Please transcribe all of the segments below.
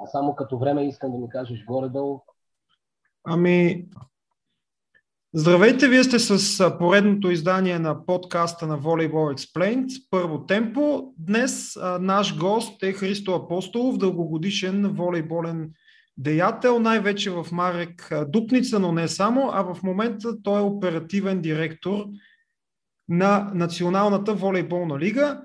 А само като време искам да ми кажеш горе-долу. Ами, Здравейте, вие сте с поредното издание на подкаста на Volleyball Explained, първо темпо. Днес а, наш гост е Христо Апостолов, дългогодишен волейболен деятел, най-вече в Марек Дупница, но не само, а в момента той е оперативен директор на Националната волейболна лига.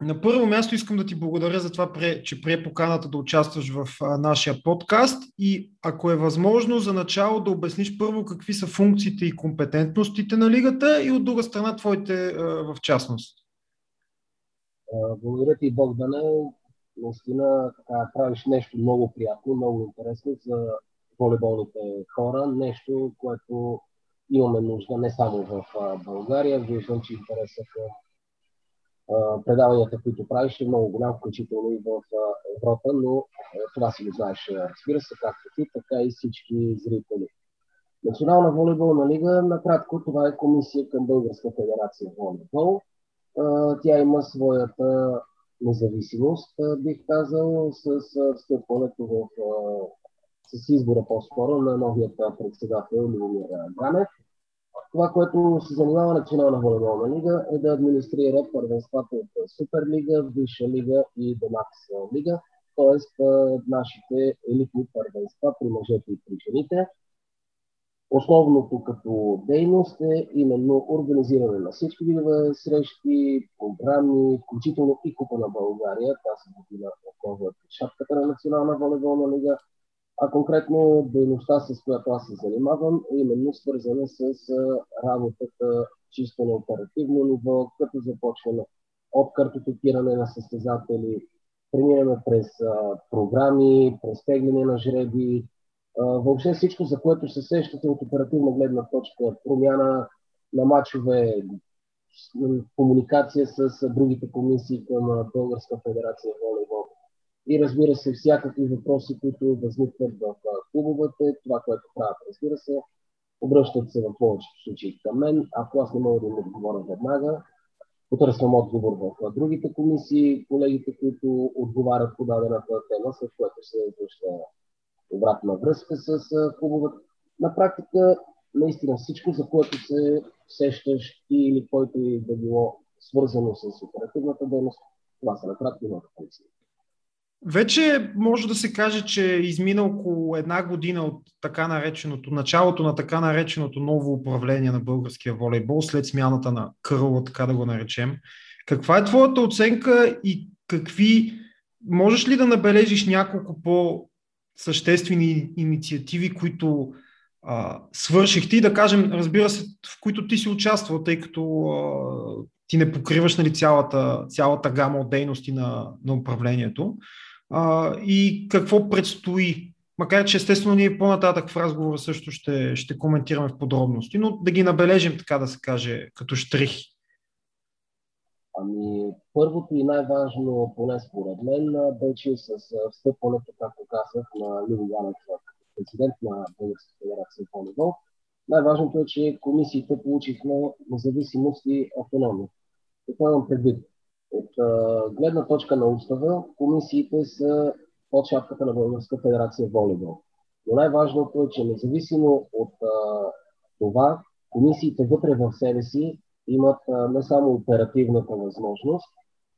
На първо място искам да ти благодаря за това, че прие поканата да участваш в нашия подкаст и ако е възможно за начало да обясниш първо какви са функциите и компетентностите на лигата и от друга страна твоите в частност. Благодаря ти, Богдане. Наистина така, правиш нещо много приятно, много интересно за волейболните хора. Нещо, което имаме нужда не само в България. Виждам, че интересът към предаванията, които правиш, е много голям, включително и в Европа, но това си го знаеш, разбира се, както ти, така и всички зрители. Национална волейболна лига, накратко, това е комисия към Българска федерация волейбол. Тя има своята независимост, бих казал, с встъпването в с избора по-скоро на новият председател Любомир Ганев. Това, което се занимава Национална волейболна лига е да администрира първенствата от Суперлига, Висша лига и Демакс лига, т.е. нашите елитни първенства при мъжете и при жените. Основното като дейност е именно организиране на всички видове срещи, програми, включително и Купа на България. Тази година отново е шапката на Национална волейболна лига, а конкретно дейността, с която аз се занимавам, е именно свързана с работата чисто на оперативно ниво, като започваме от картотекиране на състезатели, преминаме през програми, през тегляне на жреби, въобще всичко, за което се сещате от оперативна гледна точка, промяна на мачове, комуникация с другите комисии към Българска федерация волейбол и разбира се всякакви въпроси, които възникват в клубовете, това, което правят, разбира се, обръщат се в повечето случаи към мен. Ако аз не мога да им отговоря веднага, потърсвам отговор в другите комисии, колегите, които отговарят по дадената тема, с което се връща обратна връзка с клубовете. На практика, наистина всичко, за което се сещаш ти или който и да било свързано с оперативната дейност, това са накратко моите функции. Вече може да се каже, че е измина около една година от така нареченото, началото на така нареченото ново управление на българския волейбол, след смяната на кърла, така да го наречем. Каква е твоята оценка и какви, можеш ли да набележиш няколко по-съществени инициативи, които а, свършихте и да кажем, разбира се, в които ти си участвал, тъй като а, ти не покриваш нали, цялата, цялата гама от дейности на, на управлението а, и какво предстои. Макар че естествено ние по-нататък в разговора също ще, ще коментираме в подробности, но да ги набележим, така да се каже, като штрихи. Ами, първото и най-важно, поне според мен, беше с встъпването, както казах, на Ганев като президент на Българска федерация по ниво. Най-важното е, че комисиите получихме независимост и автономия. Какво имам предвид? От а, гледна точка на устава, комисиите са под шапката на Българска федерация волейбол. Но най-важното е, че независимо от а, това, комисиите вътре в себе си имат а, не само оперативната възможност,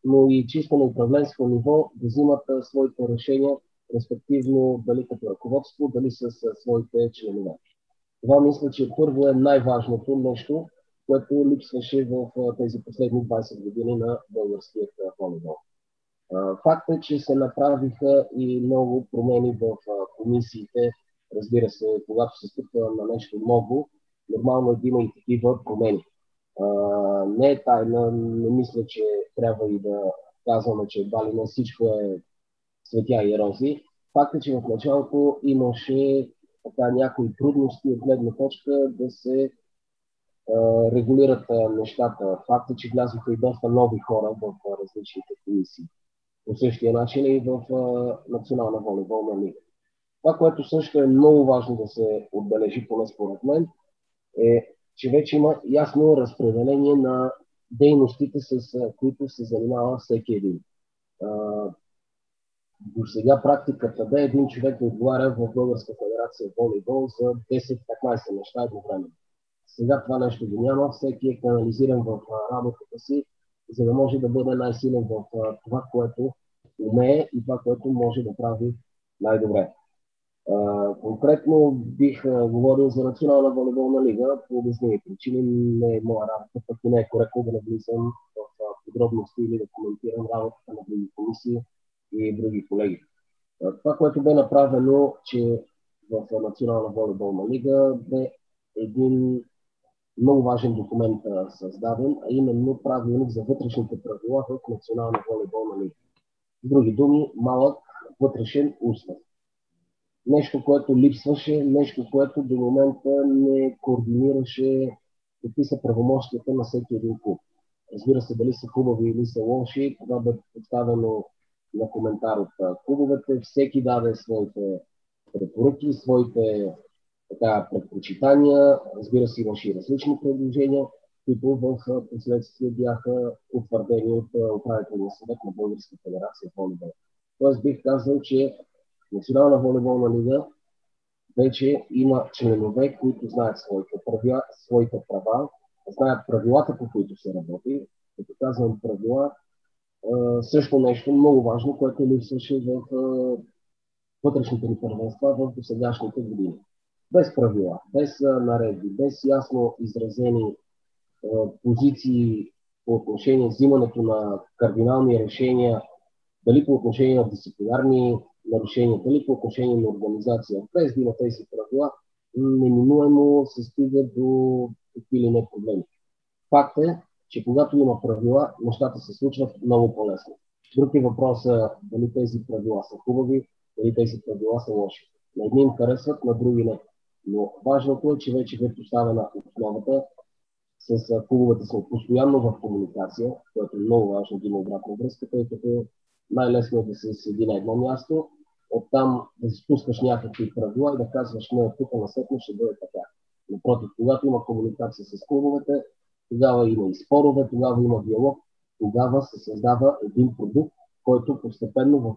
но и чисто на управленско ниво да взимат а, своите решения, респективно дали като ръководство, дали с а, своите членове. Това мисля, че първо е най-важното нещо, което липсваше в тези последни 20 години на българският волейбол. Факт е, че се направиха и много промени в комисиите. Разбира се, когато се стъпва на нещо ново, нормално е да има и такива промени. Не е тайна, не мисля, че трябва и да казваме, че едва ли не всичко е светя и рози. Факт е, че в началото имаше така, някои трудности от гледна точка да се регулират нещата. Факт е, че влязоха и доста нови хора в различните комисии. По същия начин и в Национална волейболна лига. Това, което също е много важно да се отбележи, поне според мен, е, че вече има ясно разпределение на дейностите, с които се занимава всеки един. до сега практиката бе един човек да отговаря в Българска федерация волейбол за 10-15 неща едновременно. Сега това нещо го няма, всеки е канализиран в работата си, за да може да бъде най-силен в това, което умее и това, което може да прави най-добре. конкретно бих говорил за Национална волейболна лига по обясними причини. Не е моя работа, пък и не е коректно да навлизам в подробности или да коментирам работата на други комисии и други колеги. Това, което бе направено, че в Национална волейболна лига бе един много важен документ създаден, а именно правилник за вътрешните правила в Национална волейболна лига. С други думи, малък вътрешен устав. Нещо, което липсваше, нещо, което до момента не координираше какви са правомощията на всеки един клуб. Разбира се, дали са хубави или са лоши, това бе поставено на коментар от клубовете. Всеки даде своите препоръки, своите така, предпочитания. Разбира се, имаше и различни предложения, които в последствие бяха утвърдени от управителния съвет на Българска федерация волейбол. Тоест бих казал, че Национална волейболна лига вече има членове, които знаят своите правила, своите права, знаят правилата, по които се работи. Като казвам правила, също нещо много важно, което липсваше в вътрешните ни първенства в досегашните години. Без правила, без наредби, без ясно изразени позиции по отношение взимането на кардинални решения, дали по отношение на дисциплинарни нарушения, дали по отношение на организация, без да има тези правила, неминуемо се стига до какви ли не проблеми. Факт е, че когато има правила, нещата се случват много по-лесно. Друг е въпросът дали тези правила са хубави, дали тези правила са лоши. На едни им харесват, на други не. Но важното е, че вече е поставена основата с клубовете са постоянно в комуникация, което е много важно да има обратна връзка, тъй като най-лесно е да се седи на едно място, оттам да си спускаш някакви правила и да казваш, не, тук на ще бъде така. Напротив, когато има комуникация с клубовете, тогава има и спорове, тогава има диалог, тогава се създава един продукт, който постепенно в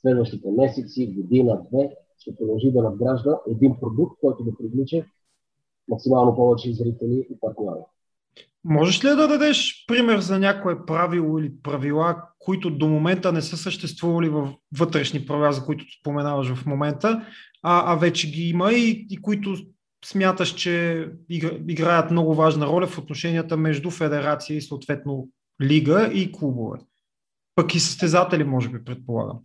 следващите месеци, година, две, ще продължи да надгражда един продукт, който да привлича максимално повече зрители и партньори. Можеш ли да дадеш пример за някое правило или правила, които до момента не са съществували в вътрешни правила, за които споменаваш в момента, а, а вече ги има и, и които смяташ, че играят много важна роля в отношенията между федерация и съответно лига и клубове? Пък и състезатели, може би, предполагам.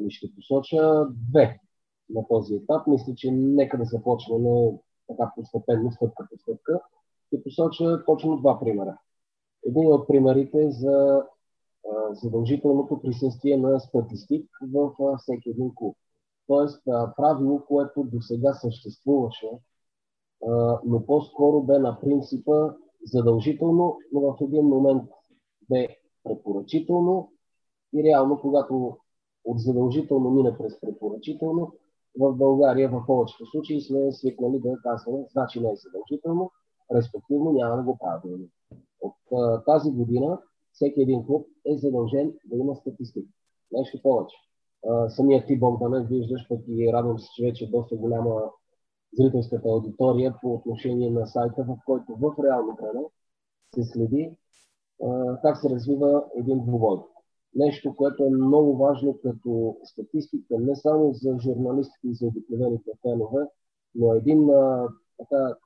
Ами ще посоча две на този етап. Мисля, че нека да започнем така постепенно, стъпка по стъпка. Ще посоча точно два примера. Един от примерите за задължителното присъствие на статистик в всеки един клуб. Тоест, правило, което до сега съществуваше, но по-скоро бе на принципа задължително, но в един момент бе препоръчително и реално, когато от задължително мине през препоръчително, в България в повечето случаи сме свикнали да казваме, значи не е задължително, респективно няма да го правим. От тази година всеки един клуб е задължен да има статистика. Нещо повече самия ти Богданов виждаш, пък и радвам се, че вече е доста голяма зрителската аудитория по отношение на сайта, в който в реално време се следи а, как се развива един двубой. Нещо, което е много важно като статистика, не само за журналистите и за обикновените фенове, но един а, така,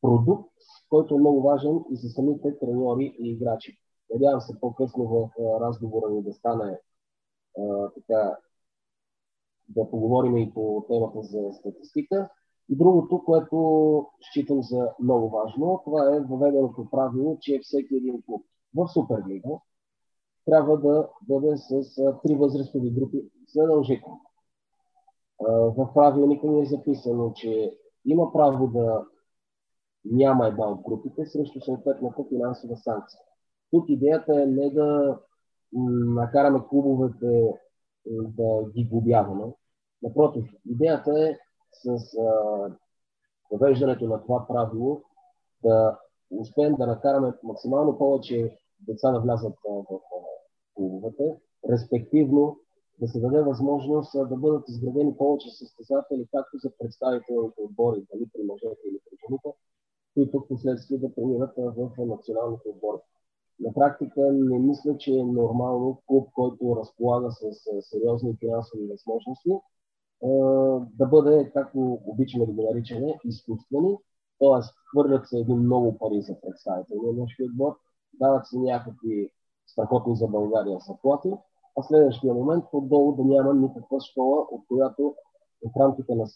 продукт, който е много важен и за самите треньори и играчи. Надявам се по-късно в разговора ни да стане така, да поговорим и по темата за статистика. И другото, което считам за много важно, това е въведеното правило, че всеки един клуб в Суперлига трябва да бъде с три възрастови групи задължително. В правилника ни е записано, че има право да няма една от групите срещу съответната финансова санкция. Тук идеята е не да накараме клубовете да ги глобяваме. Напротив, идеята е с въвеждането на това правило да успеем да накараме максимално повече деца да влязат в клубовете, респективно да се даде възможност да бъдат изградени повече състезатели, както за представителните отбори, дали при мъжете или при жените, които в последствие да преминат в националните отбори. На практика не мисля, че е нормално клуб, който разполага с сериозни финансови възможности, да бъде, както обичаме да го наричаме, изкуствени, т.е. хвърлят се един много пари за представителния нашия отбор, дават се някакви страхотни за България заплати, а следващия момент отдолу да няма никаква школа, от която в рамките на 3,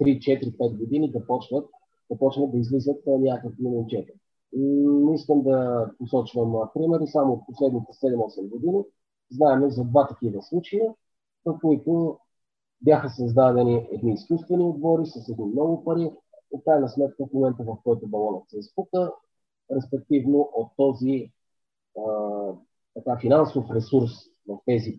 4, 5 години да почват, да почнат да излизат някакви момчета. Не искам да посочвам примери, само от последните 7-8 години знаем за два такива случая, в които бяха създадени едни изкуствени отбори с едни много пари. От крайна сметка в момента, в който балонът се изпука, респективно от този така, финансов ресурс в тези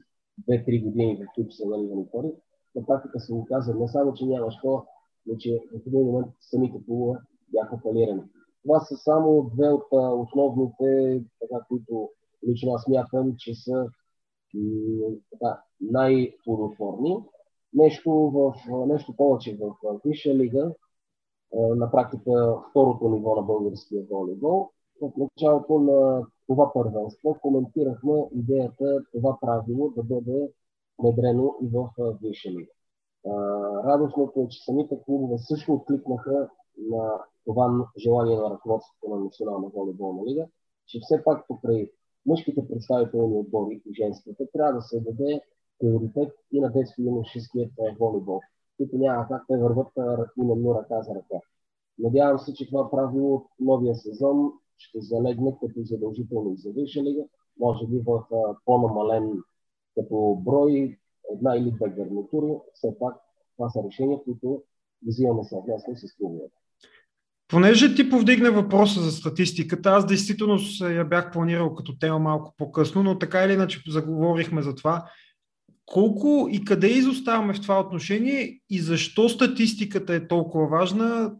2-3 години, в които са наливани пари, на практика се оказа не само, че няма школа, но че в един момент самите клубове бяха фалирани. Това са само две от основните, така, които лично аз смятам, че са така, най-плодотворни. Нещо, в, нещо повече в Висша лига, на практика второто ниво на българския волейбол. В началото на това първенство коментирахме идеята това правило да бъде внедрено и в Висша лига. Радостното е, че самите клубове също откликнаха на това желание на ръководството на Национална волейболна лига, че все пак покрай мъжките представителни отбори и женските трябва да се даде приоритет и на детски и юношеският волейбол, които няма как те върват именно ръка за ръка. Надявам се, че това правило от новия сезон ще залегне като задължително за Висша лига, може би в по-намален като брой една или две гарнитури. Все пак това са решения, които взимаме съвместно с клубовете. Понеже ти повдигна въпроса за статистиката, аз действително я бях планирал като тема малко по-късно, но така или иначе заговорихме за това. Колко и къде изоставаме в това отношение и защо статистиката е толкова важна?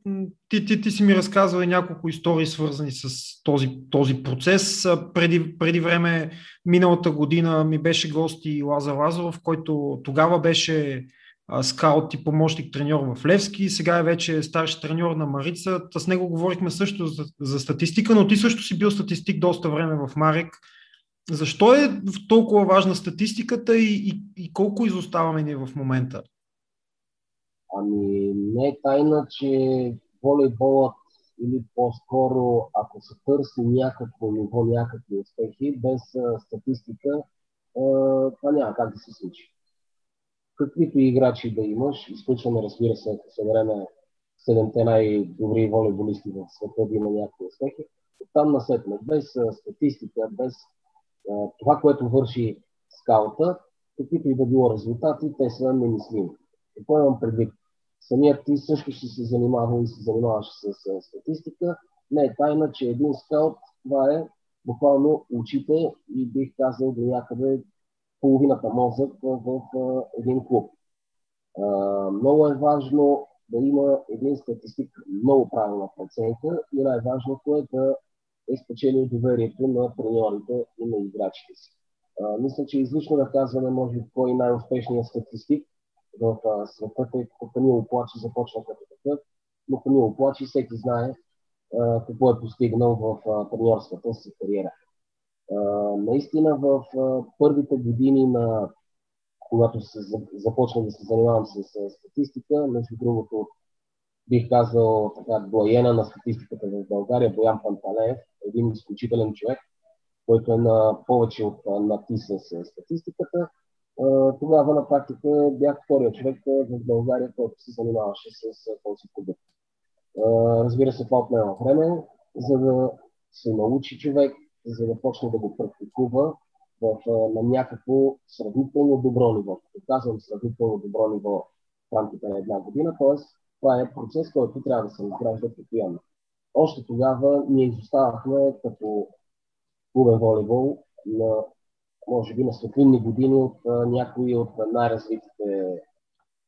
Ти, ти, ти си ми разказвал и няколко истории, свързани с този, този процес. Преди, преди време, миналата година, ми беше гости Лазар Лазаров, който тогава беше скаут и помощник треньор в Левски, сега е вече старши треньор на Марица. С него говорихме също за, за статистика, но ти също си бил статистик доста време в Марик. Защо е толкова важна статистиката и, и, и колко изоставаме ние в момента? Ами, не е тайна, че волейболът или по-скоро, ако се търси някакво ниво, някакви успехи, без статистика, това няма как да се случи каквито играчи да имаш, изключваме, разбира се, ако събереме седемте най-добри волейболисти в света да има някакви успехи, там насетне, без статистика, без това, което върши скаута, каквито и да било резултати, те са немислими. Какво имам предвид? Самият ти също си се занимавал и се занимаваш с, статистика. Не е тайна, че един скаут, това е буквално учите и бих казал до някъде половината мозък в един клуб. Много е важно да има един статистик много правилна преценка и най-важното е да е спечелил доверието на треньорите и на играчите си. А, мисля, че излишно да казваме, може би, кой е най-успешният статистик в а, света, тъй като Камило Плачи започна като такъв, но Камило Плачи всеки знае а, какво е постигнал в треньорствата си кариера наистина в първите години на когато се започна да се занимавам с, с статистика, между другото бих казал така доена на статистиката в България, Боян Панталеев, един изключителен човек, който е на повече от на ти с статистиката. Тогава на практика бях втория човек в България, който се занимаваше с този продукт. Разбира се, това отнема време, за да се научи човек, за да почне да го практикува в, на някакво сравнително добро ниво. Казвам сравнително добро ниво в рамките на една година, т.е. това е процес, който трябва да се изгражда постоянно. Още тогава ние изоставахме като клубен волейбол на, може би, на светлинни години от а, някои от най-развитите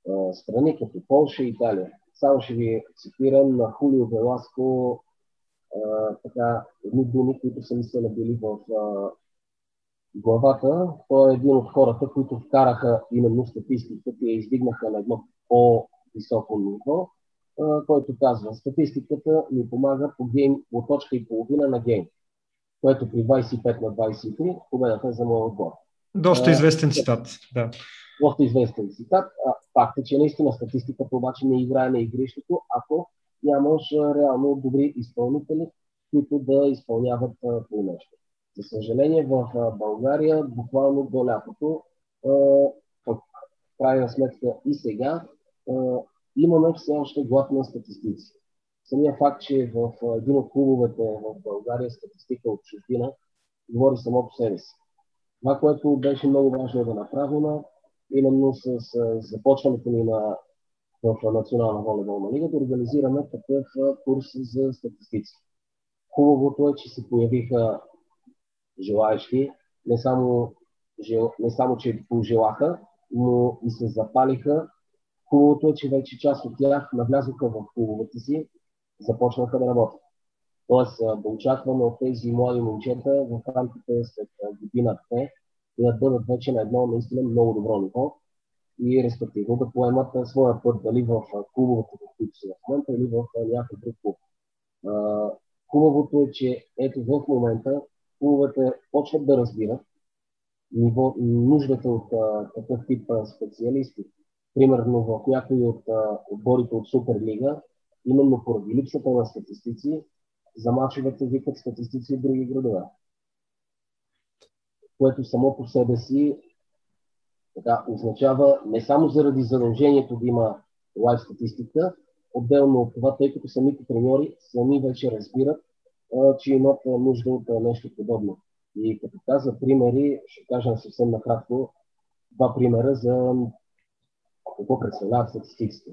а, страни, като Полша и Италия. Само ще ви цитирам на Хулио Веласко така, едни думи, които са ми се набили в, а, главата. Той е един от хората, които вкараха именно статистиката и я издигнаха на едно по-високо ниво, който казва, статистиката ни помага по, гейм, по точка и половина на гейм, което при 25 на 23 победата е за моя отбор. Доста известен цитат, да. Доста известен цитат. Факт е, че наистина статистиката обаче не играе на игрището, ако нямаш реално добри изпълнители, които да изпълняват това нещо. За съжаление, в България буквално до лятото, в крайна сметка и сега, имаме все още глад на статистици. Самия факт, че в един от клубовете в България статистика от чужбина говори само по себе си. Това, което беше много важно да направим, именно с започването ни на в Национална волейболна лига да организираме такъв курс за статистици. Хубавото е, че се появиха желаящи, не само, не само че пожелаха, но и се запалиха. Хубавото е, че вече част от тях навлязоха в клубовете си, започнаха да работят. Тоест да очакваме от тези млади момчета в рамките след година-две да бъдат вече на едно наистина много добро ниво и респективно да поемат своя път дали в клубовете, в които са в момента или в някакъв друг клуб. Хубавото е, че ето в момента клубовете почват да разбират нуждата от такъв тип специалисти. Примерно в някои от отборите от Суперлига, именно поради липсата на статистици, за мачовете викат статистици от други градове. Което само по себе си така, означава не само заради задължението да има лайв статистика, отделно от това, тъй като самите треньори сами вече разбират, а, че имат нужда от нещо подобно. И като каза примери, ще кажа съвсем накратко два примера за какво представляват статистиците.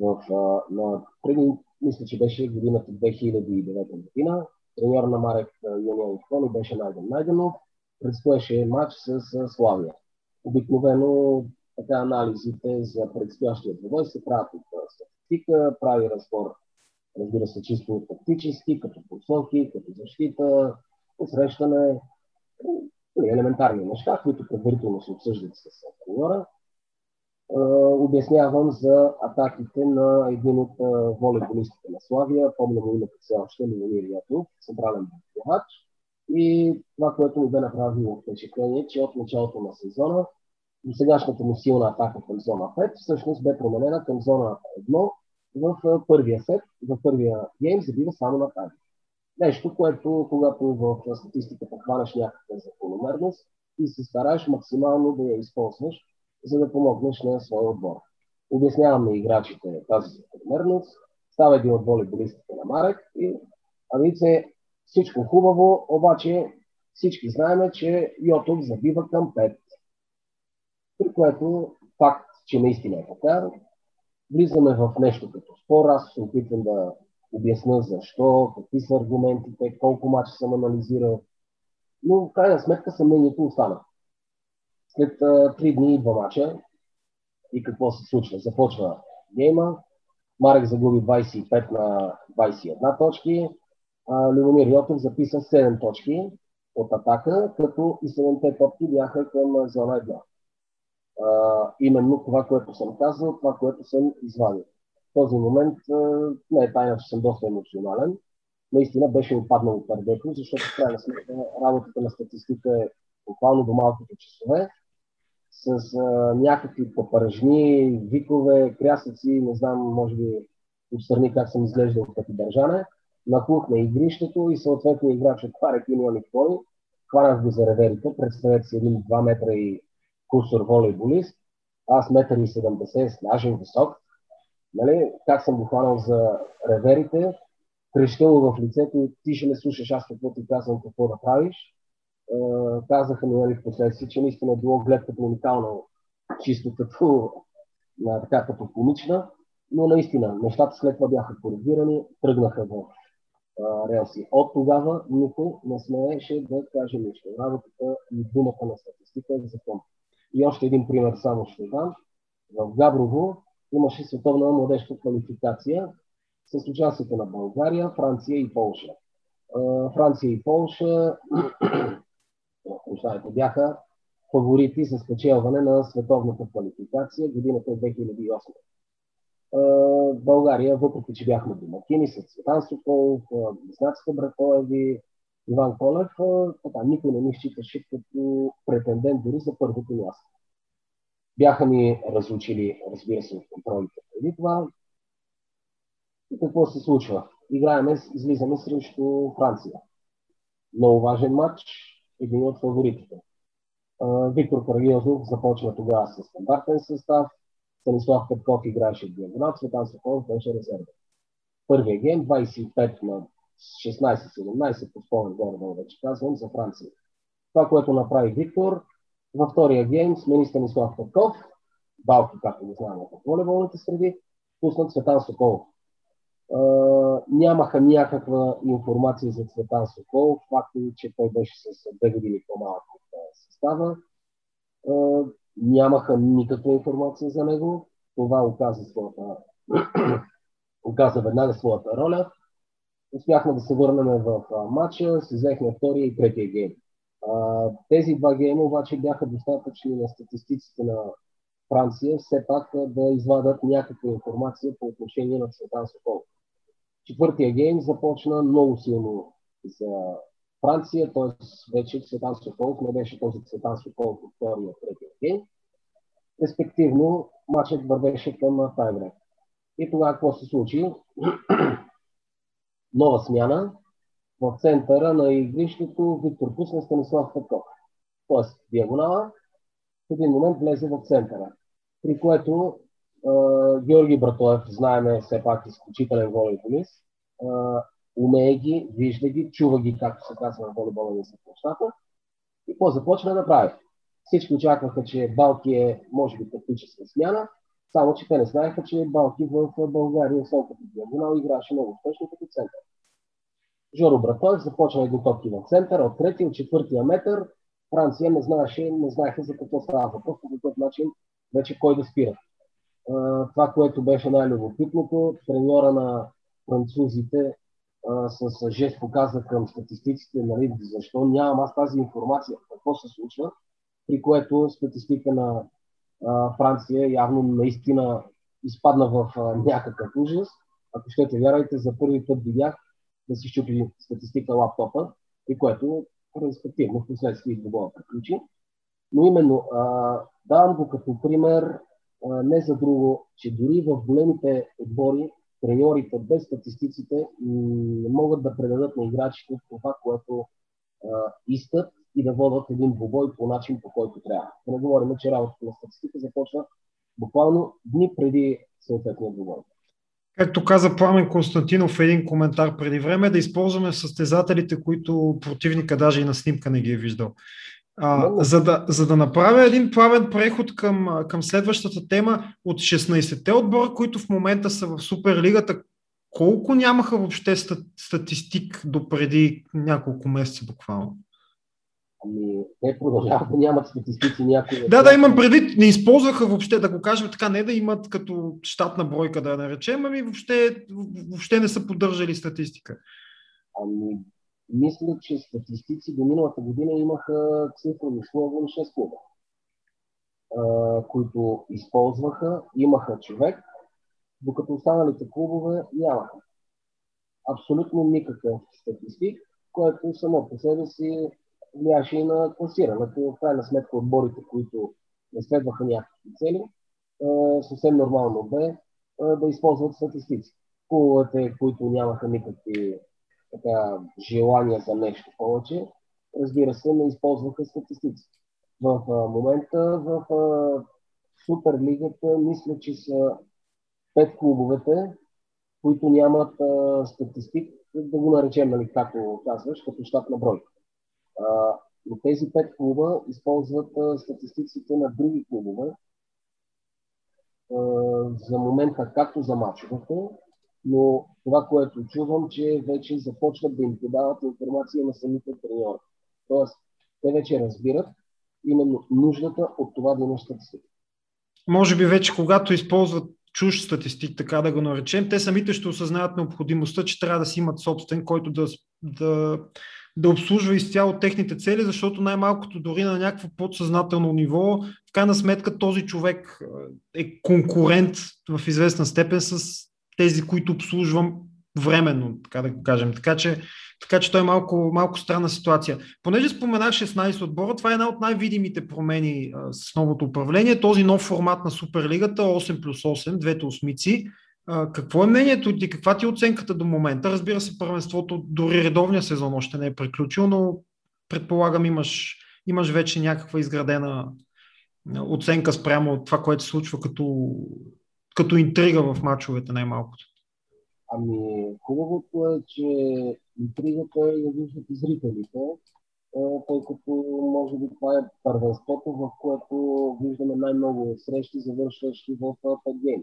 В, а, на, преди, мисля, че беше годината 2009 година, треньор на Марек Юнион Икони беше Найден Найденов, предстоеше матч с, с Славия. Обикновено така анализите за предстоящия двобой се правят от статистика, прави разбор, разбира се, чисто тактически, като посоки, като защита, посрещане, елементарни неща, които предварително се обсъждат с треньора. Обяснявам за атаките на един от волейболистите на Славия, помня му името все още, Любомир Ятов, централен бухач. И това, което ми бе направило впечатление, че от началото на сезона сегашната му силна атака към зона 5 всъщност бе променена към зона 1 в първия сет, в първия гейм забива само на тази. Нещо, което когато в статистиката хванеш някаква закономерност и се стараеш максимално да я използваш, за да помогнеш на своя отбор. Обяснявам на играчите тази закономерност, става един от волейболистите на Марек и се всичко хубаво, обаче всички знаем, че Йотов забива към 5. При което факт, че наистина е така, влизаме в нещо като спор. Аз се опитвам да обясня защо, какви са аргументите, колко мача съм анализирал. Но в крайна сметка съмнението остана. След три дни идва мача и какво се случва? Започва гейма, Марек загуби 25 на 21 точки, а Любомир Йотов записа 7 точки от атака, като и 7 топки бяха към зона 1 а, именно това, което съм казал, това, което съм извадил. В този момент не е тайна, че съм доста емоционален. Наистина беше ми паднало пърдето, защото в крайна сметка работата на статистика е буквално до малките часове, с а, някакви попържни, викове, крясъци, не знам, може би отстрани как съм изглеждал като държане. Нахух на игрището и съответно играч от Парек и Николи. Хванах го за реверите, представете си един 2 метра и курсор волейболист, аз метър и 70, снажен, висок. Нали, как съм го хванал за реверите, крещело в лицето, ти ще ме слушаш, аз какво ти казвам, какво да правиш. Е, казаха ми нали, в последствие, че наистина е било гледката уникално, чисто като, така, като комична, но наистина нещата след това бяха коригирани, тръгнаха в релси. От тогава никой не смееше да каже нищо. Работата и думата на статистика е закон. И още един пример само ще дам. В Габрово имаше световна младежка квалификация с участието на България, Франция и Полша. Франция и Полша прощавайте, бяха фаворити за спечелване на световната квалификация. Годината е 2008. България, въпреки че бяхме домакини с Цветан Соколов, Близнаците Братоеви, Иван Колев, така, никой не ми считаше като претендент дори за първото място. Бяха ни разучили, разбира се, от контролите преди това. И какво се случва? Играеме, излизаме срещу Франция. Много важен матч, един от фаворитите. Виктор Карагиозов започва тогава с стандартен състав, Станислав Петков играеше диагонал, Цветан Соколов беше резерва. Първият гейм, 25 на 16-17, по спомен горе вече казвам, за Франция. Това, което направи Виктор, във втория гейм смени Станислав Петков, Балки, както го знаем от волейболните среди, пуснат Цветан Соколов. Uh, нямаха някаква информация за Цветан Соколов. Факт е, че той беше с две години по-малък от състава. Uh, нямаха никаква информация за него. Това оказа, своята, оказа веднага своята роля. Успяхме да се върнем в матча, си взехме втория и третия гейм. Тези два гейма обаче бяха достатъчни на статистиците на Франция все пак да извадат някаква информация по отношение на Цветан Сокол. Четвъртия гейм започна много силно за Франция, т.е. вече Цветан Соколов не беше този Цветан Соколов от втория третия гейм. Респективно, матчът вървеше към тайбрек. И тогава какво се случи? Нова смяна, в центъра на игрището Виктор пусна Станислав Петков. Тоест, диагонала в един момент влезе в центъра. При което Георги Братоев, знаеме все пак изключителен волейболист, умее ги, вижда ги, чува ги, както се казва на волейболния са нещата. И какво започна да прави? Всички очакваха, че Балки е, може би, тактическа смяна, само че те не знаеха, че Балки в България, особено като диагонал, играше много успешно като център. Жоро Братоев започна едни топки в центъра, от третия, от четвъртия метър. Франция не знаеше, не знаеха за какво става въпрос, по какъв начин вече кой да спира. Това, което беше най-любопитното, треньора на французите с жест показа към статистиците, нали, защо нямам аз тази информация, какво се случва, при което статистика на а, Франция явно наистина изпадна в а, някакъв ужас. Ако щете вярвайте, за първи път видях да си щупи статистика лаптопа, и което респективно в последствие да приключи. Но именно а, давам го като пример не за друго, че дори в големите отбори треньорите без статистиците не могат да предадат на играчите това, което а, искат и да водят един двубой по начин, по който трябва. Да не говорим, че работата на статистика започва буквално дни преди съответния двубой. Както каза Пламен Константинов един коментар преди време, да използваме състезателите, които противника даже и на снимка не ги е виждал. А, за, да, за да направя един плавен преход към, към следващата тема от 16-те отбора, които в момента са в Суперлигата, колко нямаха въобще статистик до преди няколко месеца буквално? Ами, те продължават да нямат статистици някои. Да, да, имам предвид, не използваха въобще, да го кажем така, не да имат като щатна бройка, да я наречем, ами въобще, въобще не са поддържали статистика. Ами, мисля, че статистици до миналата година имаха цифрови слово на 6 клуба, които използваха, имаха човек, докато останалите клубове нямаха. Абсолютно никакъв статистик, който само по себе си влияеше и на класирането. В крайна сметка отборите, които не следваха някакви цели, съвсем нормално бе да използват статистици. Клубовете, които нямаха никакви така, желания за нещо повече, разбира се, не използваха статистици. В а, момента в а, Суперлигата мисля, че са пет клубовете, които нямат а, статистик, да го наречем, нали, както казваш, като щатна бройка. А, но тези пет клуба използват а, статистиците на други клубове а, за момента, както за мачовете, но това, което чувам, че вече започват да им подават информация на самите треньори. Тоест, те вече разбират именно нуждата от това да има статистика. Може би вече, когато използват чуж статистик, така да го наречем, те самите ще осъзнаят необходимостта, че трябва да си имат собствен, който да, да да обслужва изцяло техните цели, защото най-малкото дори на някакво подсъзнателно ниво, в крайна сметка този човек е конкурент в известна степен с тези, които обслужвам временно, така да го кажем. Така че, така че той е малко, малко странна ситуация. Понеже споменах 16 отбора, това е една от най-видимите промени а, с новото управление. Този нов формат на Суперлигата, 8 плюс 8, двете осмици. А, какво е мнението ти? Каква ти е оценката до момента? Разбира се, първенството, дори редовния сезон още не е приключил, но предполагам имаш, имаш вече някаква изградена оценка спрямо от това, което се случва като, като интрига в мачовете най-малкото. Ами, хубавото е, че интригата я виждат и зрителите, тъй като може би това е първенството, в което виждаме най-много срещи, завършващи в 5 гейм.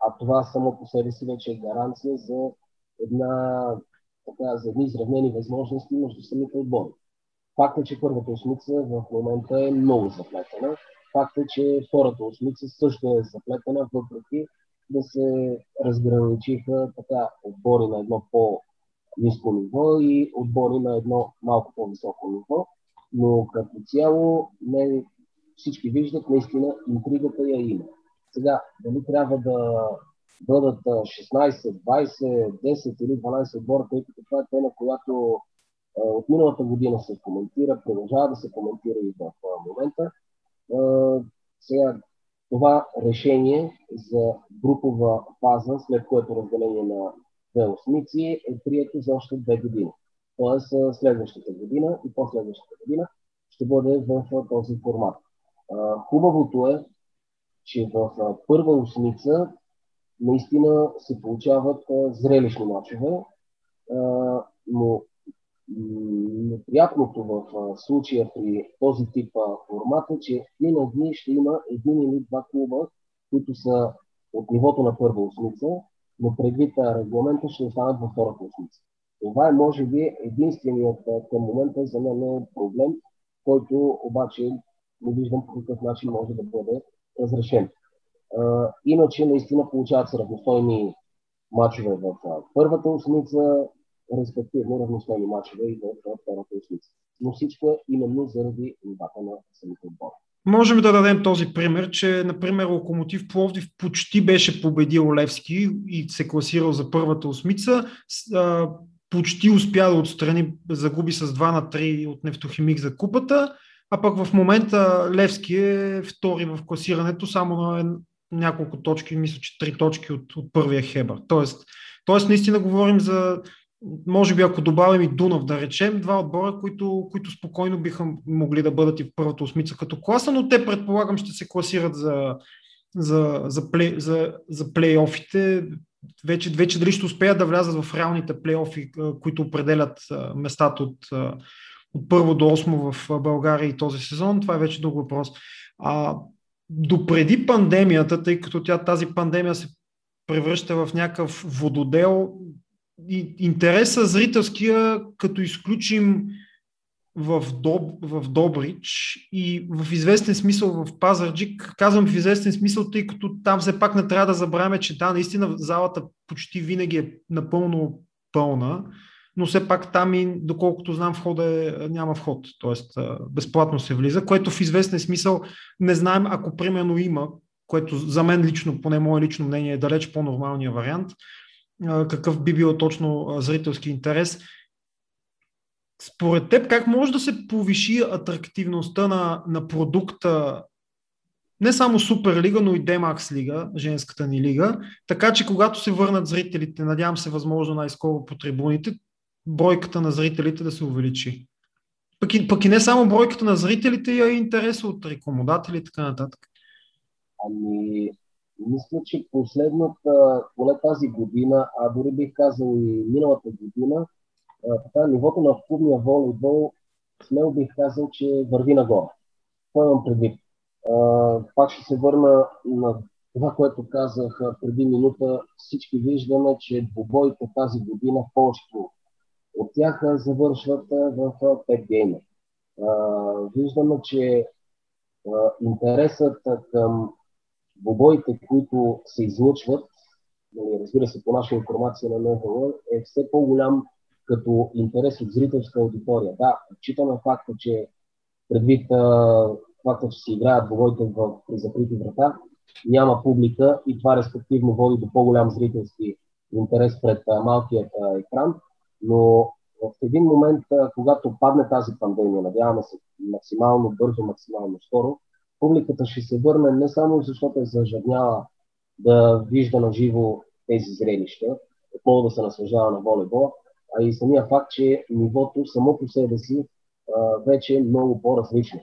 А това само по себе си вече е гаранция за една така, за едни изравнени възможности между самите отбори. Факт е, че първата осмица в момента е много заплетена. Факт е, че втората осмица също е заплетена, въпреки да се разграничиха така отбори на едно по-низко ниво и отбори на едно малко по-високо ниво. Но като цяло не всички виждат, наистина интригата я има. Сега, дали трябва да бъдат 16, 20, 10 или 12 отбора, тъй като това е тема, която от миналата година се коментира, продължава да се коментира и в момента. Сега, това решение за групова фаза, след което разделение на две осмици, е прието за още две години. Тоест следващата година и последващата година ще бъде в този формат. Хубавото е, че в първа осмица наистина се получават зрелищни мачове, но неприятното в случая при този тип формат е, че винаги ще има един или два клуба, които са от нивото на първа осмица, но предвид регламента ще останат във втората осмица. Това е, може би, единственият към момента за мен е проблем, който обаче не виждам по какъв начин може да бъде разрешен. Иначе, наистина получават се равностойни мачове в първата осмица, респективно равностойни мачове и в втората осмица. Но всичко е именно заради нивата на самите отбори. Можем да дадем този пример, че, например, Локомотив Пловдив почти беше победил Левски и се класирал за първата осмица. Почти успя да отстрани, загуби с 2 на 3 от Нефтохимик за купата, а пък в момента Левски е втори в класирането, само на няколко точки, мисля, че три точки от, от първия Хебър. Тоест, тоест, наистина говорим за може би ако добавим и Дунав, да речем, два отбора, които, които спокойно биха могли да бъдат и в първата осмица като класа, но те предполагам ще се класират за, за, за, плей, за, за плейофите. Вече, вече дали ще успеят да влязат в реалните плейофи, които определят местата от, от първо до осмо в България и този сезон, това е вече друг въпрос. А, допреди пандемията, тъй като тя, тази пандемия се превръща в някакъв вододел, интереса зрителския, като изключим в, Доб, в Добрич и в известен смисъл в Пазарджик, казвам в известен смисъл, тъй като там все пак не трябва да забравяме, че да, наистина залата почти винаги е напълно пълна, но все пак там и, доколкото знам, входа е, няма вход, т.е. безплатно се влиза, което в известен смисъл не знаем, ако примерно има, което за мен лично, поне мое лично мнение, е далеч по-нормалния вариант, какъв би бил точно зрителски интерес. Според теб, как може да се повиши атрактивността на, на продукта не само Суперлига, но и Демакс лига, женската ни лига, така че когато се върнат зрителите, надявам се възможно най-скоро по трибуните, бройката на зрителите да се увеличи. Пък и, пък и не само бройката на зрителите, а и интереса от рекламодатели и така нататък. Ами, мисля, че последната, поне тази година, а дори бих казал и миналата година, така, нивото на клубния волейбол, смело бих казал, че върви нагоре. Това имам предвид. пак ще се върна на това, което казах преди минута. Всички виждаме, че двубоите тази година, повечето от тях завършват в 5 гейма. Виждаме, че интересът към Бобоите, които се излъчват, нали, разбира се, по наша информация на НВЛ, е все по-голям като интерес от зрителска аудитория. Да, отчитаме факта, че предвид а, факта, че се играят двойте в при закрити врата, няма публика и това респективно води до по-голям зрителски интерес пред а, малкият а, екран, но в един момент, а, когато падне тази пандемия, надяваме се максимално бързо, максимално скоро, публиката ще се върне не само защото е зажадняла да вижда на живо тези зрелища, отново да се наслаждава на волейбол, а и самия факт, че нивото само по себе си вече е много по-различно.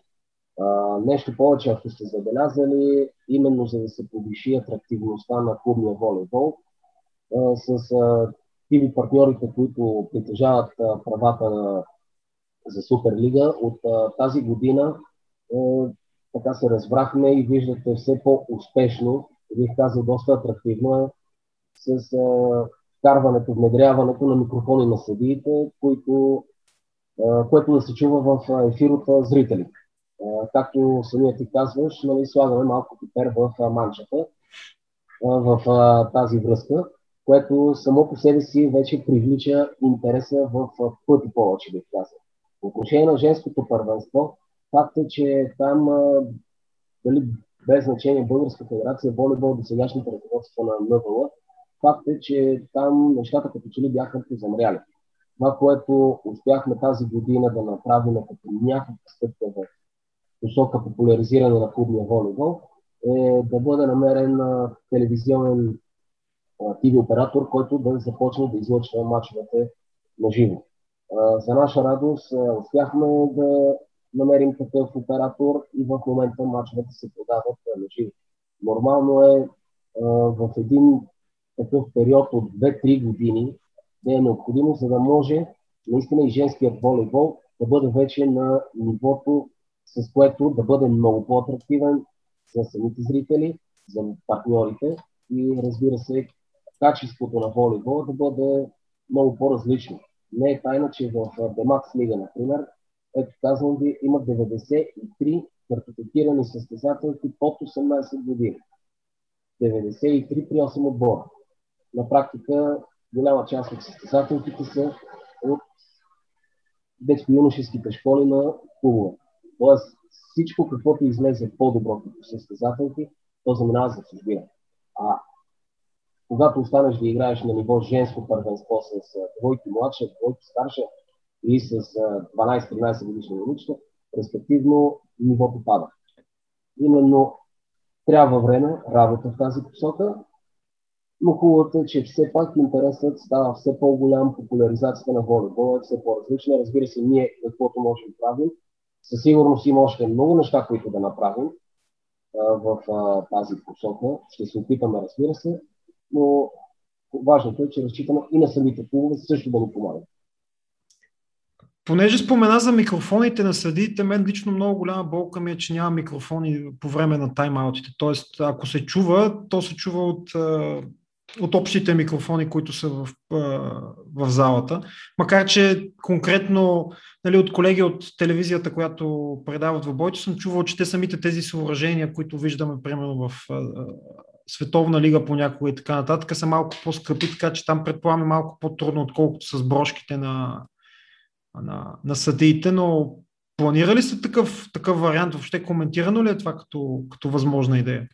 Нещо повече, ако сте забелязали, именно за да се повиши атрактивността на клубния волейбол, с тиви партньорите, които притежават правата за Суперлига, от тази година така се разбрахме и виждате все по-успешно, бих казал доста атрактивно е, с а, вкарването, внедряването на микрофони на съдиите, които, а, което да се чува в ефир от зрители. А, както самият ти казваш, нали, слагаме малко пипер в манчата а, в а, тази връзка, което само по себе си вече привлича интереса в пъти повече, бих казал. По отношение на женското първенство, факт е, че там дали без значение Българска федерация волейбол до сегашните ръководства на НВЛ, факт е, че там нещата като че ли бяха позамряли. Това, което успяхме тази година да направим като някаква стъпка в посока популяризиране на клубния волейбол, е да бъде намерен телевизионен TV оператор, който да започне да излъчва мачовете на живо. За наша радост успяхме да намерим такъв оператор и в момента мачовете се продават на живо. Нормално е в един такъв период от 2-3 години да е необходимо, за да може наистина и женският волейбол да бъде вече на нивото, с което да бъде много по-атрактивен за самите зрители, за партньорите и разбира се, качеството на волейбол да бъде много по-различно. Не е тайна, че в Демакс Лига, например, ето казвам ви, има 93 картотекирани състезателки под 18 години. 93 при 8 отбора. На практика голяма част от състезателките са от детско-юношеските школи на клубове. Тоест всичко, каквото излезе по-добро като състезателки, то заминава за чужбина. А когато останеш да играеш на ниво женско първенство с двойки младша, двойки старша и с 12-13 годишни момичета, респективно нивото пада. Именно трябва време, работа в тази посока, но хубавото е, че все пак интересът става все по-голям, популяризацията на волейбола е все по-различна. Разбира се, ние каквото можем да правим. Със сигурност има още много неща, които да направим а, в а, тази посока. Ще се опитаме, разбира се, но важното е, че разчитаме и на самите клубове също да ни помагат. Понеже спомена за микрофоните на съдиите, мен лично много голяма болка ми е, че няма микрофони по време на тайм-аутите. Тоест, ако се чува, то се чува от, от общите микрофони, които са в, в залата. Макар, че конкретно нали, от колеги от телевизията, която предават в бойто, съм чувал, че те самите тези съоръжения, които виждаме примерно в Световна лига понякога и така нататък, са малко по-скъпи, така че там предполагаме малко по-трудно, отколкото с брошките на, на, на съдиите, но планира ли сте такъв, такъв вариант? Въобще коментирано ли е това като, като възможна идея?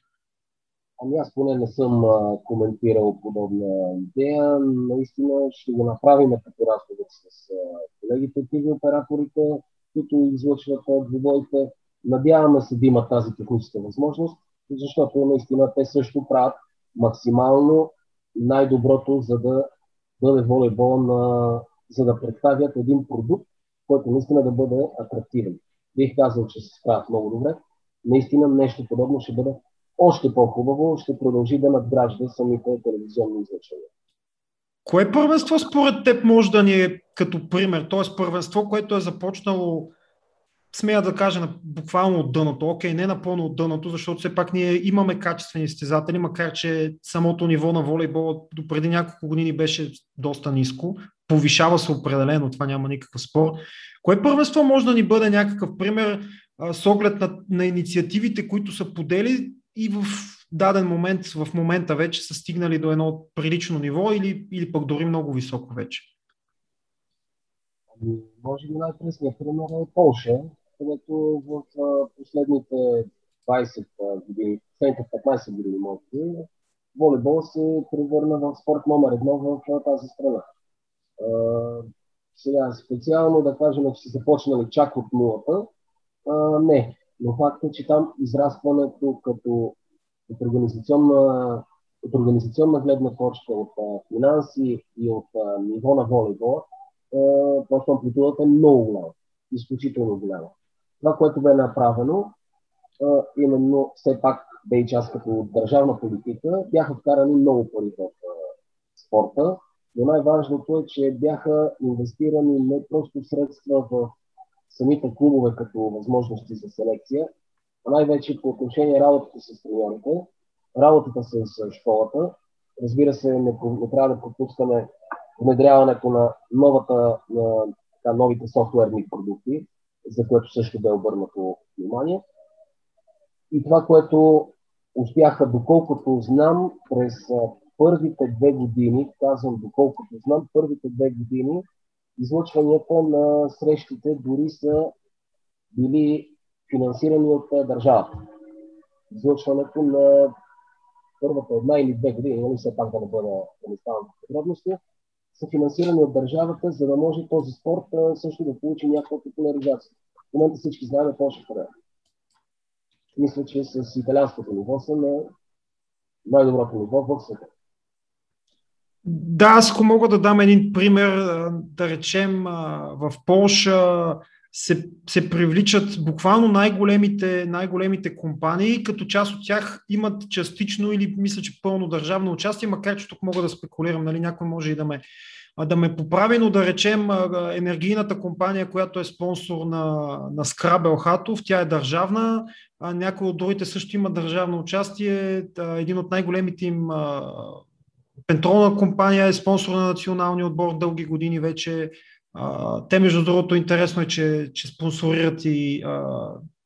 Ами аз поне не съм а, коментирал подобна идея. Наистина ще го направим като разговор с а, колегите от операторите, които излъчват двубойте. Надяваме се да имат тази техническа възможност, защото наистина те също правят максимално най-доброто, за да бъде волейбол на за да представят един продукт, който наистина да бъде атрактивен. Бих казал, че се справят много добре. Наистина нещо подобно ще бъде още по-хубаво, ще продължи да надгражда самите телевизионни излъчвания. Кое първенство според теб може да ни е като пример? Т.е. първенство, което е започнало смея да кажа буквално от дъното. Окей, не напълно от дъното, защото все пак ние имаме качествени стезатели, макар че самото ниво на волейбола до преди няколко години беше доста ниско. Повишава се определено, това няма никакъв спор. Кое първенство може да ни бъде някакъв пример с оглед на, на инициативите, които са подели и в даден момент, в момента вече са стигнали до едно прилично ниво или, или пък дори много високо вече? Ами, може би най-пресният пример е Полша, където в последните 20 години, последните 15 години, може би, волейбол се превърна в спорт номер едно в тази страна. Сега, специално да кажем, че са започнали чак от нулата, а, не. Но факт е, че там израстването като от организационна, от организационна гледна точка, от а, финанси и от а, ниво на волейбола, просто амплитудата е много голяма, изключително голяма. Това, което бе направено, а, именно все пак бе и част като държавна политика, бяха вкарани много пари в спорта, но най-важното е, че бяха инвестирани не просто средства в самите клубове като възможности за селекция, а най-вече по отношение работата с треньорите, работата с школата. Разбира се, не, не трябва да пропускаме внедряването на, новата, на така, новите софтуерни продукти, за което също бе обърнато внимание. И това, което успяха, доколкото знам, през първите две години, казвам доколкото знам, първите две години излъчванията на срещите дори са били финансирани от държавата. Излъчването на първата една или две години, нали все пак да не бъда да не ставам подробности, са финансирани от държавата, за да може този спорт също да получи някаква популяризация. В момента всички знаем какво ще прави. Мисля, че с италианското ниво са на най-доброто ниво в света. Да, аз ако мога да дам един пример, да речем в Польша се, се привличат буквално най-големите, най-големите компании, като част от тях имат частично или мисля, че пълно държавно участие, макар че тук мога да спекулирам, нали, някой може и да ме, да ме поправи, но да речем енергийната компания, която е спонсор на, на Скрабел Хатов, тя е държавна, някои от другите също има държавно участие. Един от най-големите им Пентролна компания е спонсор на националния отбор дълги години вече. те, между другото, интересно е, че, че спонсорират и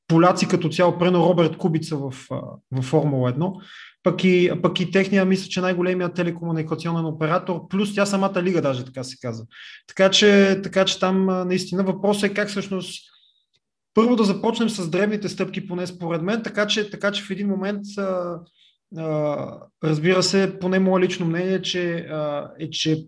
поляци като цяло, прено Роберт Кубица в, в Формула 1. Пък и, пък и техния, мисля, че най-големият телекомуникационен оператор, плюс тя самата лига, даже така се казва. Така че, така че там наистина въпросът е как всъщност първо да започнем с древните стъпки, поне според мен, така че, така че в един момент разбира се, поне мое лично мнение че, е, че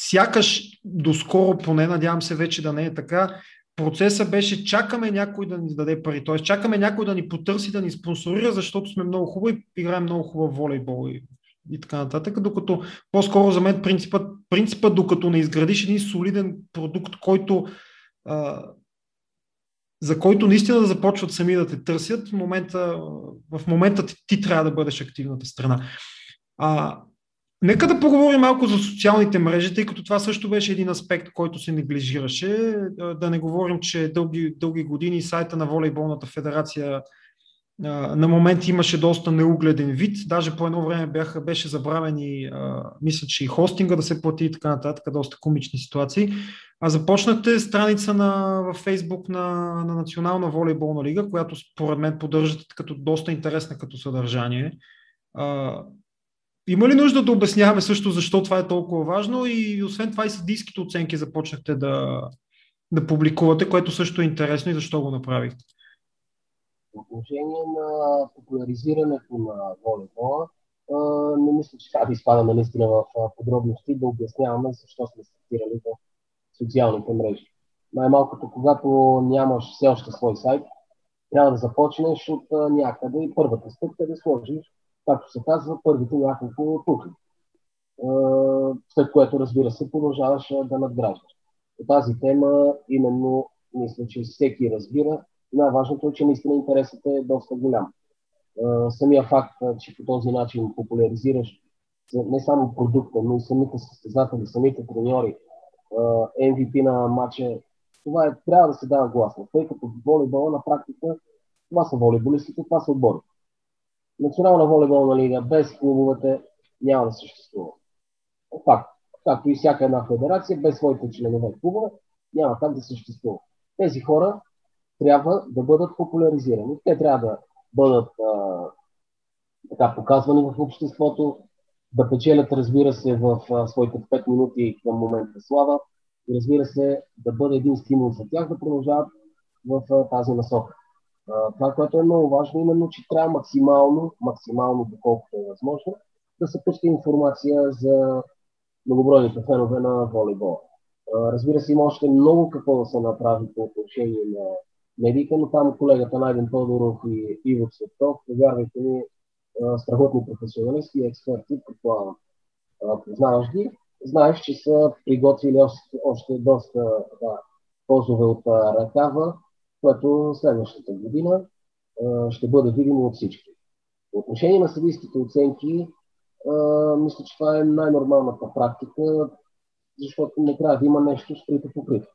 сякаш доскоро, поне надявам се вече да не е така, процесът беше чакаме някой да ни даде пари, т.е. чакаме някой да ни потърси, да ни спонсорира, защото сме много хубави играем много хубав волейбол и, и така нататък, докато по-скоро за мен принципът, принципът докато не изградиш един солиден продукт, който а, за който наистина да започват сами да те търсят, в момента, в момента ти, ти трябва да бъдеш активната страна. А, нека да поговорим малко за социалните мрежи, тъй като това също беше един аспект, който се неглижираше. Да не говорим, че дълги, дълги години сайта на Волейболната федерация на момент имаше доста неугледен вид. Даже по едно време бяха, беше забравен и мисля, че и хостинга да се плати и така нататък. Доста комични ситуации. А започнахте страница на, във Фейсбук на, на Национална волейболна лига, която според мен поддържате като доста интересна като съдържание. А, има ли нужда да обясняваме също защо това е толкова важно и освен това и съдийските оценки започнахте да, да публикувате, което също е интересно и защо го направихте? По отношение на популяризирането на волейбола, не мисля, че трябва да изпадаме наистина в подробности да обясняваме защо сме стартирали в социалните мрежи. Най-малкото, когато нямаш все още свой сайт, трябва да започнеш от някъде и първата стъпка е да сложиш, както се казва, първите няколко тухли. След което, разбира се, продължаваш да надграждаш. По тази тема именно мисля, че всеки разбира. Най-важното е, че наистина интересът е доста голям. Самия факт, че по този начин популяризираш не само продукта, но и самите състезатели, самите треньори, MVP на матча. Това е, трябва да се дава гласно, тъй като волейбола на практика това са волейболистите, това са отбори. Национална волейболна лига без клубовете няма да съществува. Факт. Както и всяка една федерация, без своите членове клубове, няма как да съществува. Тези хора трябва да бъдат популяризирани. Те трябва да бъдат а, така показвани в обществото, да печелят, разбира се, в а, своите 5 минути към момента слава, и разбира се да бъде един стимул за тях да продължават в тази насока. Това, което е много важно, именно, че трябва максимално, максимално, доколкото е възможно, да се пуска информация за многобройните фенове на волейбола. Разбира се, има още много какво да се направи по отношение на медиите, но там колегата Найден Тодоров и Иво Цветков, повярвайте ми, страхотни професионалисти и експерти, предполагам, познаваш ги, знаеш, че са приготвили още, още доста да, позове от ръкава, което следващата година ще бъде видимо от всички. По отношение на съдийските оценки, мисля, че това е най-нормалната практика, защото не трябва да има нещо скрито покрито.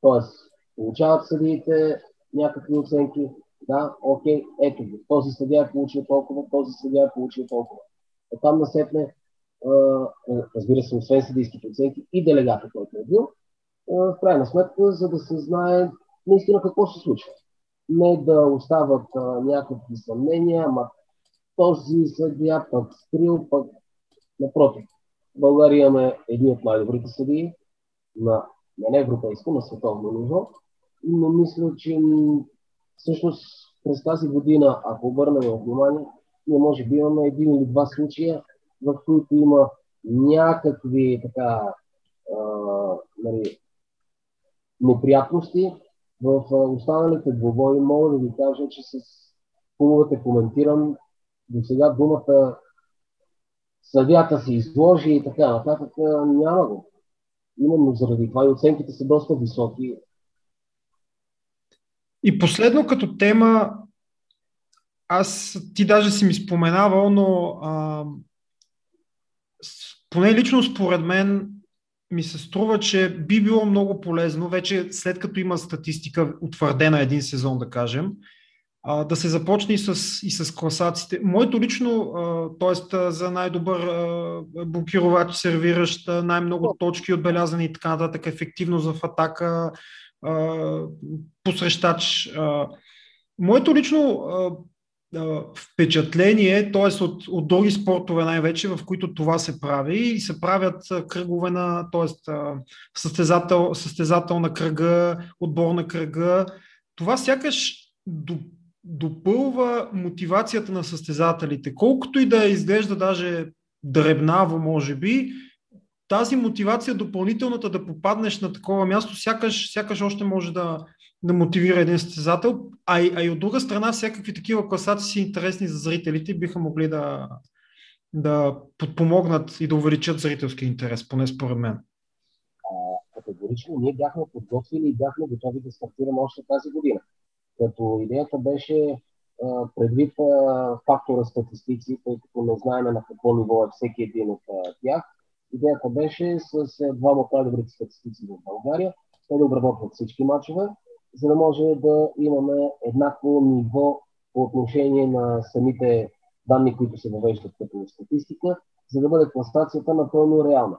Тоест, получават съдиите някакви оценки, да, окей, ето го, този съдия е получил толкова, този съдия е получил толкова. Оттам насетне, разбира се, освен съдийските оценки и делегата, който е бил, в крайна сметка, за да се знае наистина какво се случва. Не да остават някакви съмнения, ама този съдия пък скрил, пък напротив. В България имаме едни от най-добрите съдии на, не на европейско, на световно ниво, но мисля, че всъщност през тази година, ако обърнем внимание, ние може би имаме един или два случая, в които има някакви така, а, нали, неприятности. В останалите двобои мога да ви кажа, че с клубовете коментирам до сега думата съдята се изложи и така нататък няма го. Именно заради това и оценките са доста високи. И последно като тема, аз ти даже си ми споменавал, но а, поне лично според мен ми се струва, че би било много полезно, вече след като има статистика утвърдена един сезон, да кажем, а, да се започне и с, и с класациите. Моето лично, т.е. за най-добър а, блокировач, сервиращ, най-много точки отбелязани и така нататък, ефективност в атака, посрещач. Моето лично впечатление, т.е. От, от други спортове най-вече, в които това се прави и се правят кръгове на, т.е. Състезател, състезател на кръга, отбор на кръга. Това сякаш допълва мотивацията на състезателите. Колкото и да изглежда даже дребнаво, може би, тази мотивация допълнителната да попаднеш на такова място, сякаш, сякаш още може да, да мотивира един състезател, а и, а и от друга страна всякакви такива класации са интересни за зрителите биха могли да, да подпомогнат и да увеличат зрителски интерес, поне според мен. Категорично ние бяхме подготвили и бяхме готови да стартираме още тази година. Като идеята беше предвид фактора статистици, тъй като не знаем на какво ниво е всеки един от тях, идеята беше с двама от най-добрите статистици в България, те да обработват всички матчове, за да може да имаме еднакво ниво по отношение на самите данни, които се въвеждат като статистика, за да бъде класацията напълно реална.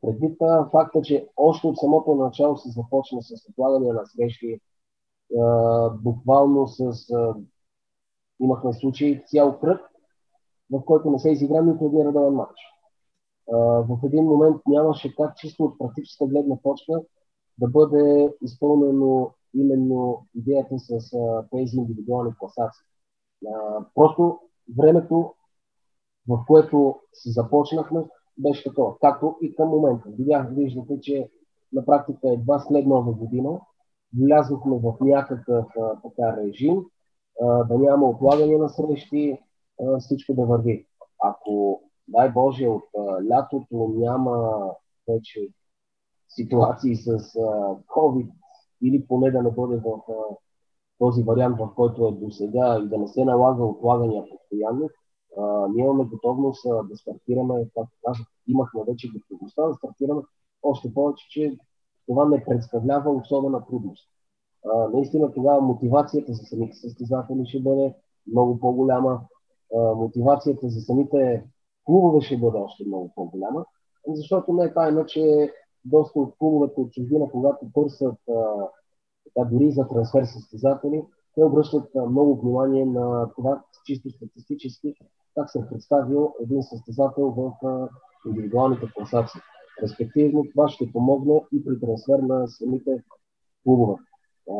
Предвид факта, че още от самото начало се започна с отлагане на срещи, буквално с... имахме случай цял кръг, в който не се изигра нито един редовен матч. В един момент нямаше как чисто от практическа гледна точка да бъде изпълнено именно идеята с а, тези индивидуални класации. А, просто времето, в което се започнахме, беше такова, както и към момента. Видях, виждате, че на практика едва след нова година влязохме в някакъв а, така режим, а, да няма отлагане на срещи, а, всичко да върви. Ако, дай Боже, от а, лятото няма вече ситуации с а, COVID, или поне да не бъде в а, този вариант, в който е до сега и да не се налага отлагания постоянно, а, ние имаме готовност а, да стартираме, както казах, имахме вече готовността да стартираме, още повече, че това не представлява особена трудност. А, наистина тогава мотивацията за самите състезатели ще бъде много по-голяма, а, мотивацията за самите клубове ще бъде още много по-голяма, защото не е тайна, че доста от клубовете от чужбина, когато търсят а, дори за трансфер състезатели, те обръщат а, много внимание на това чисто статистически как се е представил един състезател в а, индивидуалните класации. Респективно това ще помогне и при трансфер на самите клубове. А,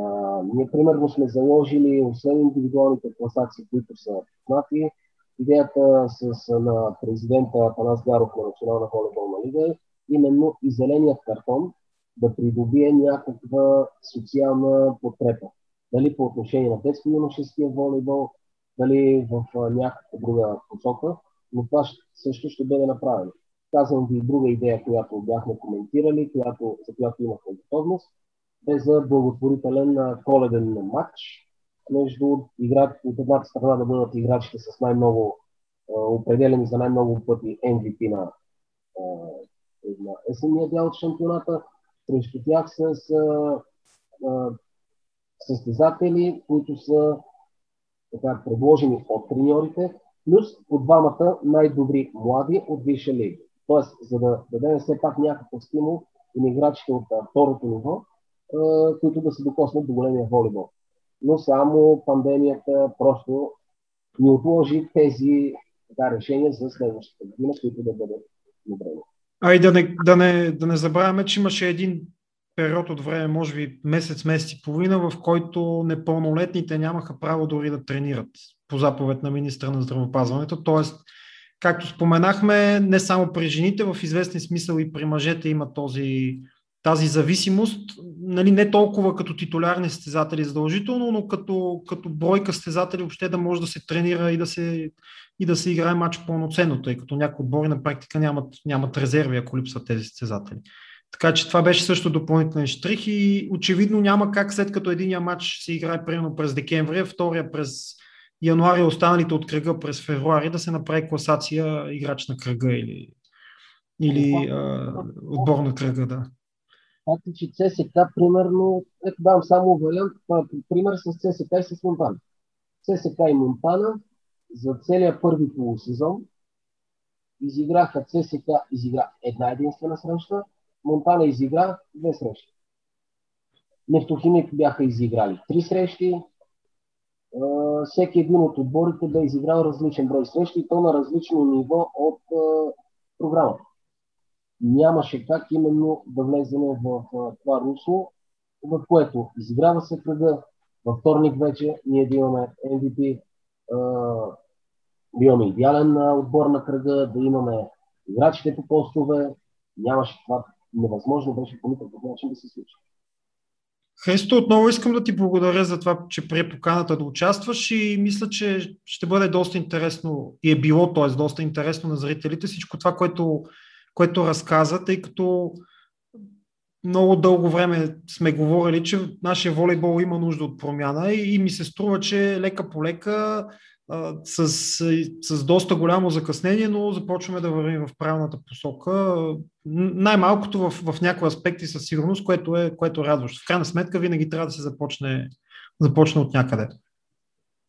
ние примерно сме заложили, освен индивидуалните класации, които са познати, идеята с, на президента Атанас Гаров на Национална волейболна лига именно и зеленият картон да придобие някаква социална подкрепа. Дали по отношение на детско юношеския волейбол, дали в някаква друга посока, но това също ще бъде направено. Казвам ви друга идея, която бяхме коментирали, която, за която имахме готовност, е за благотворителен коледен матч между играч, от едната страна да бъдат играчите с най-много определени за най-много пъти MVP на, на есенния дял от шампионата, срещу тях с състезатели, които са така, предложени от треньорите, плюс по двамата най-добри млади от Висша лига. Тоест, за да дадем все пак някакъв стимул на играчите от второто ниво, които да се докоснат до големия волейбол. Но само пандемията просто ни отложи тези така, решения за следващата година, които да бъдат одобрени. А и да не, да, не, да не забравяме, че имаше един период от време, може би месец, месец и половина, в който непълнолетните нямаха право дори да тренират по заповед на министра на здравопазването. Тоест, както споменахме, не само при жените, в известен смисъл и при мъжете има този, тази зависимост, нали, не толкова като титулярни състезатели задължително, но като, като бройка състезатели въобще да може да се тренира и да се, и да се играе матч пълноценно, тъй като някои отбори на практика нямат, нямат резерви, ако липсват тези състезатели. Така че това беше също допълнителен штрих и очевидно няма как след като единия матч се играе примерно през декември, втория през януари, останалите от кръга през февруари да се направи класация играч на кръга или, или а, отбор на кръга, да. Факт че ЦСК, примерно, ето давам само вариант, пример с ЦСК и с Монтана. ЦСК и Монтана за целия първи полусезон изиграха ЦСК, изигра една единствена среща, Монтана изигра две срещи. Нефтохимик бяха изиграли три срещи. Всеки един от отборите бе изиграл различен брой срещи и то на различно ниво от програмата. Нямаше как именно да влезем в това русло, в което изиграва се кръга. Във вторник вече ние да имаме MVP, да имаме идеален отбор на кръга, да имаме играчите по постове. Нямаше това невъзможно беше по никакъв начин да се случи. Христо, отново искам да ти благодаря за това, че прие поканата да участваш и мисля, че ще бъде доста интересно и е било, т.е. доста интересно на зрителите всичко това, което, което разказа, тъй като много дълго време сме говорили, че нашия волейбол има нужда от промяна и, и ми се струва, че лека по лека с, с доста голямо закъснение, но започваме да вървим в правилната посока. Най-малкото в, в някои аспекти със сигурност, което е, което е радващо. В крайна сметка винаги трябва да се започне, започне от някъде.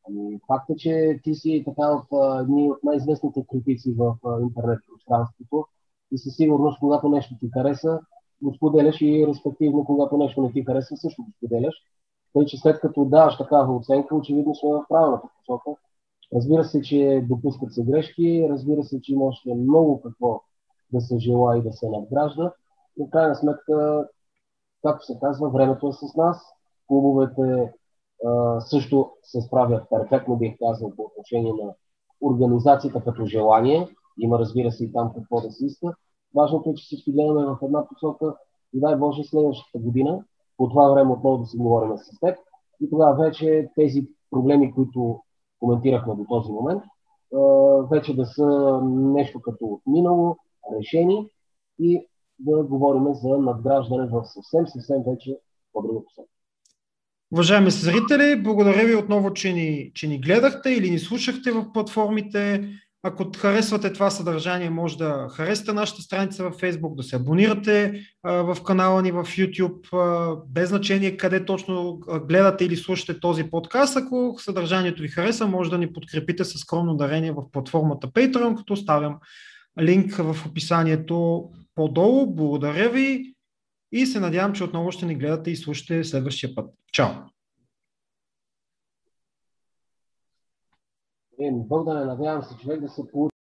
Ами, факт е, че ти си така от едни от най-известните критици в интернет пространството и със сигурност, когато нещо ти хареса, го споделяш и респективно, когато нещо не ти хареса, също го споделяш. Тъй, че след като даваш такава оценка, очевидно сме в правилната посока Разбира се, че допускат се грешки, разбира се, че има още много какво да се желая и да се надгражда, но в крайна сметка, както се казва, времето е с нас. Клубовете а, също се справят перфектно, бих казал, по отношение на организацията като желание. Има, разбира се, и там какво да се иска. Важното е, че всички гледаме в една посока и дай Боже следващата година, по това време отново да си говорим с теб и тогава вече тези проблеми, които коментирахме до този момент, вече да са нещо като минало, решени и да говорим за надграждане в съвсем, съвсем вече по-друга посока. Уважаеми зрители, благодаря ви отново, че ни, че ни гледахте или ни слушахте в платформите. Ако харесвате това съдържание, може да харесате нашата страница във Facebook, да се абонирате в канала ни в YouTube, без значение къде точно гледате или слушате този подкаст. Ако съдържанието ви хареса, може да ни подкрепите с скромно дарение в платформата Patreon, като оставям линк в описанието по-долу. Благодаря ви и се надявам, че отново ще ни гледате и слушате следващия път. Чао! in Bog da ne navajam, se človek, da se pouči